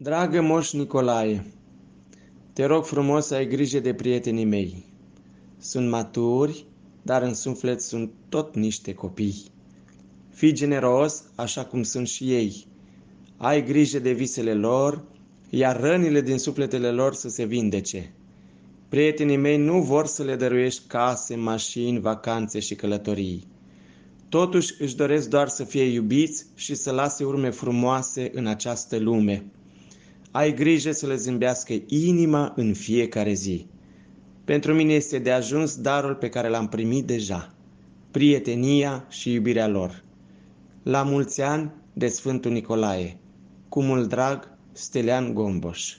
Dragă Moș Nicolae, te rog frumos să ai grijă de prietenii mei. Sunt maturi, dar în suflet sunt tot niște copii. Fii generos, așa cum sunt și ei. Ai grijă de visele lor, iar rănile din sufletele lor să se vindece. Prietenii mei nu vor să le dăruiești case, mașini, vacanțe și călătorii. Totuși își doresc doar să fie iubiți și să lase urme frumoase în această lume. Ai grijă să le zâmbească inima în fiecare zi. Pentru mine este de ajuns darul pe care l-am primit deja, prietenia și iubirea lor. La mulți ani de Sfântul Nicolae, cu mult drag, Stelian Gomboș.